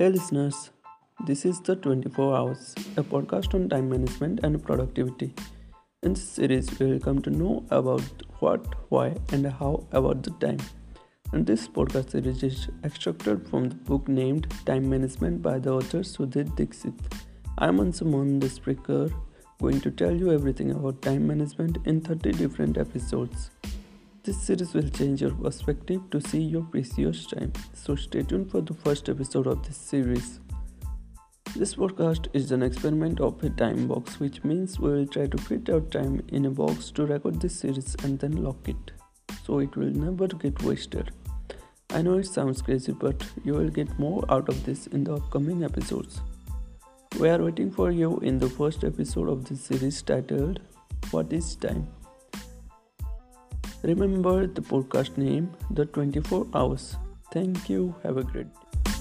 Hey listeners, this is the 24 Hours, a podcast on time management and productivity. In this series, we will come to know about what, why, and how about the time. And this podcast series is extracted from the book named Time Management by the author Sudhir Dixit. I am Ansuman, the speaker, going to tell you everything about time management in 30 different episodes. This series will change your perspective to see your precious time. So stay tuned for the first episode of this series. This podcast is an experiment of a time box, which means we will try to fit our time in a box to record this series and then lock it. So it will never get wasted. I know it sounds crazy, but you will get more out of this in the upcoming episodes. We are waiting for you in the first episode of this series titled What is Time? Remember the podcast name, The 24 Hours. Thank you. Have a great day.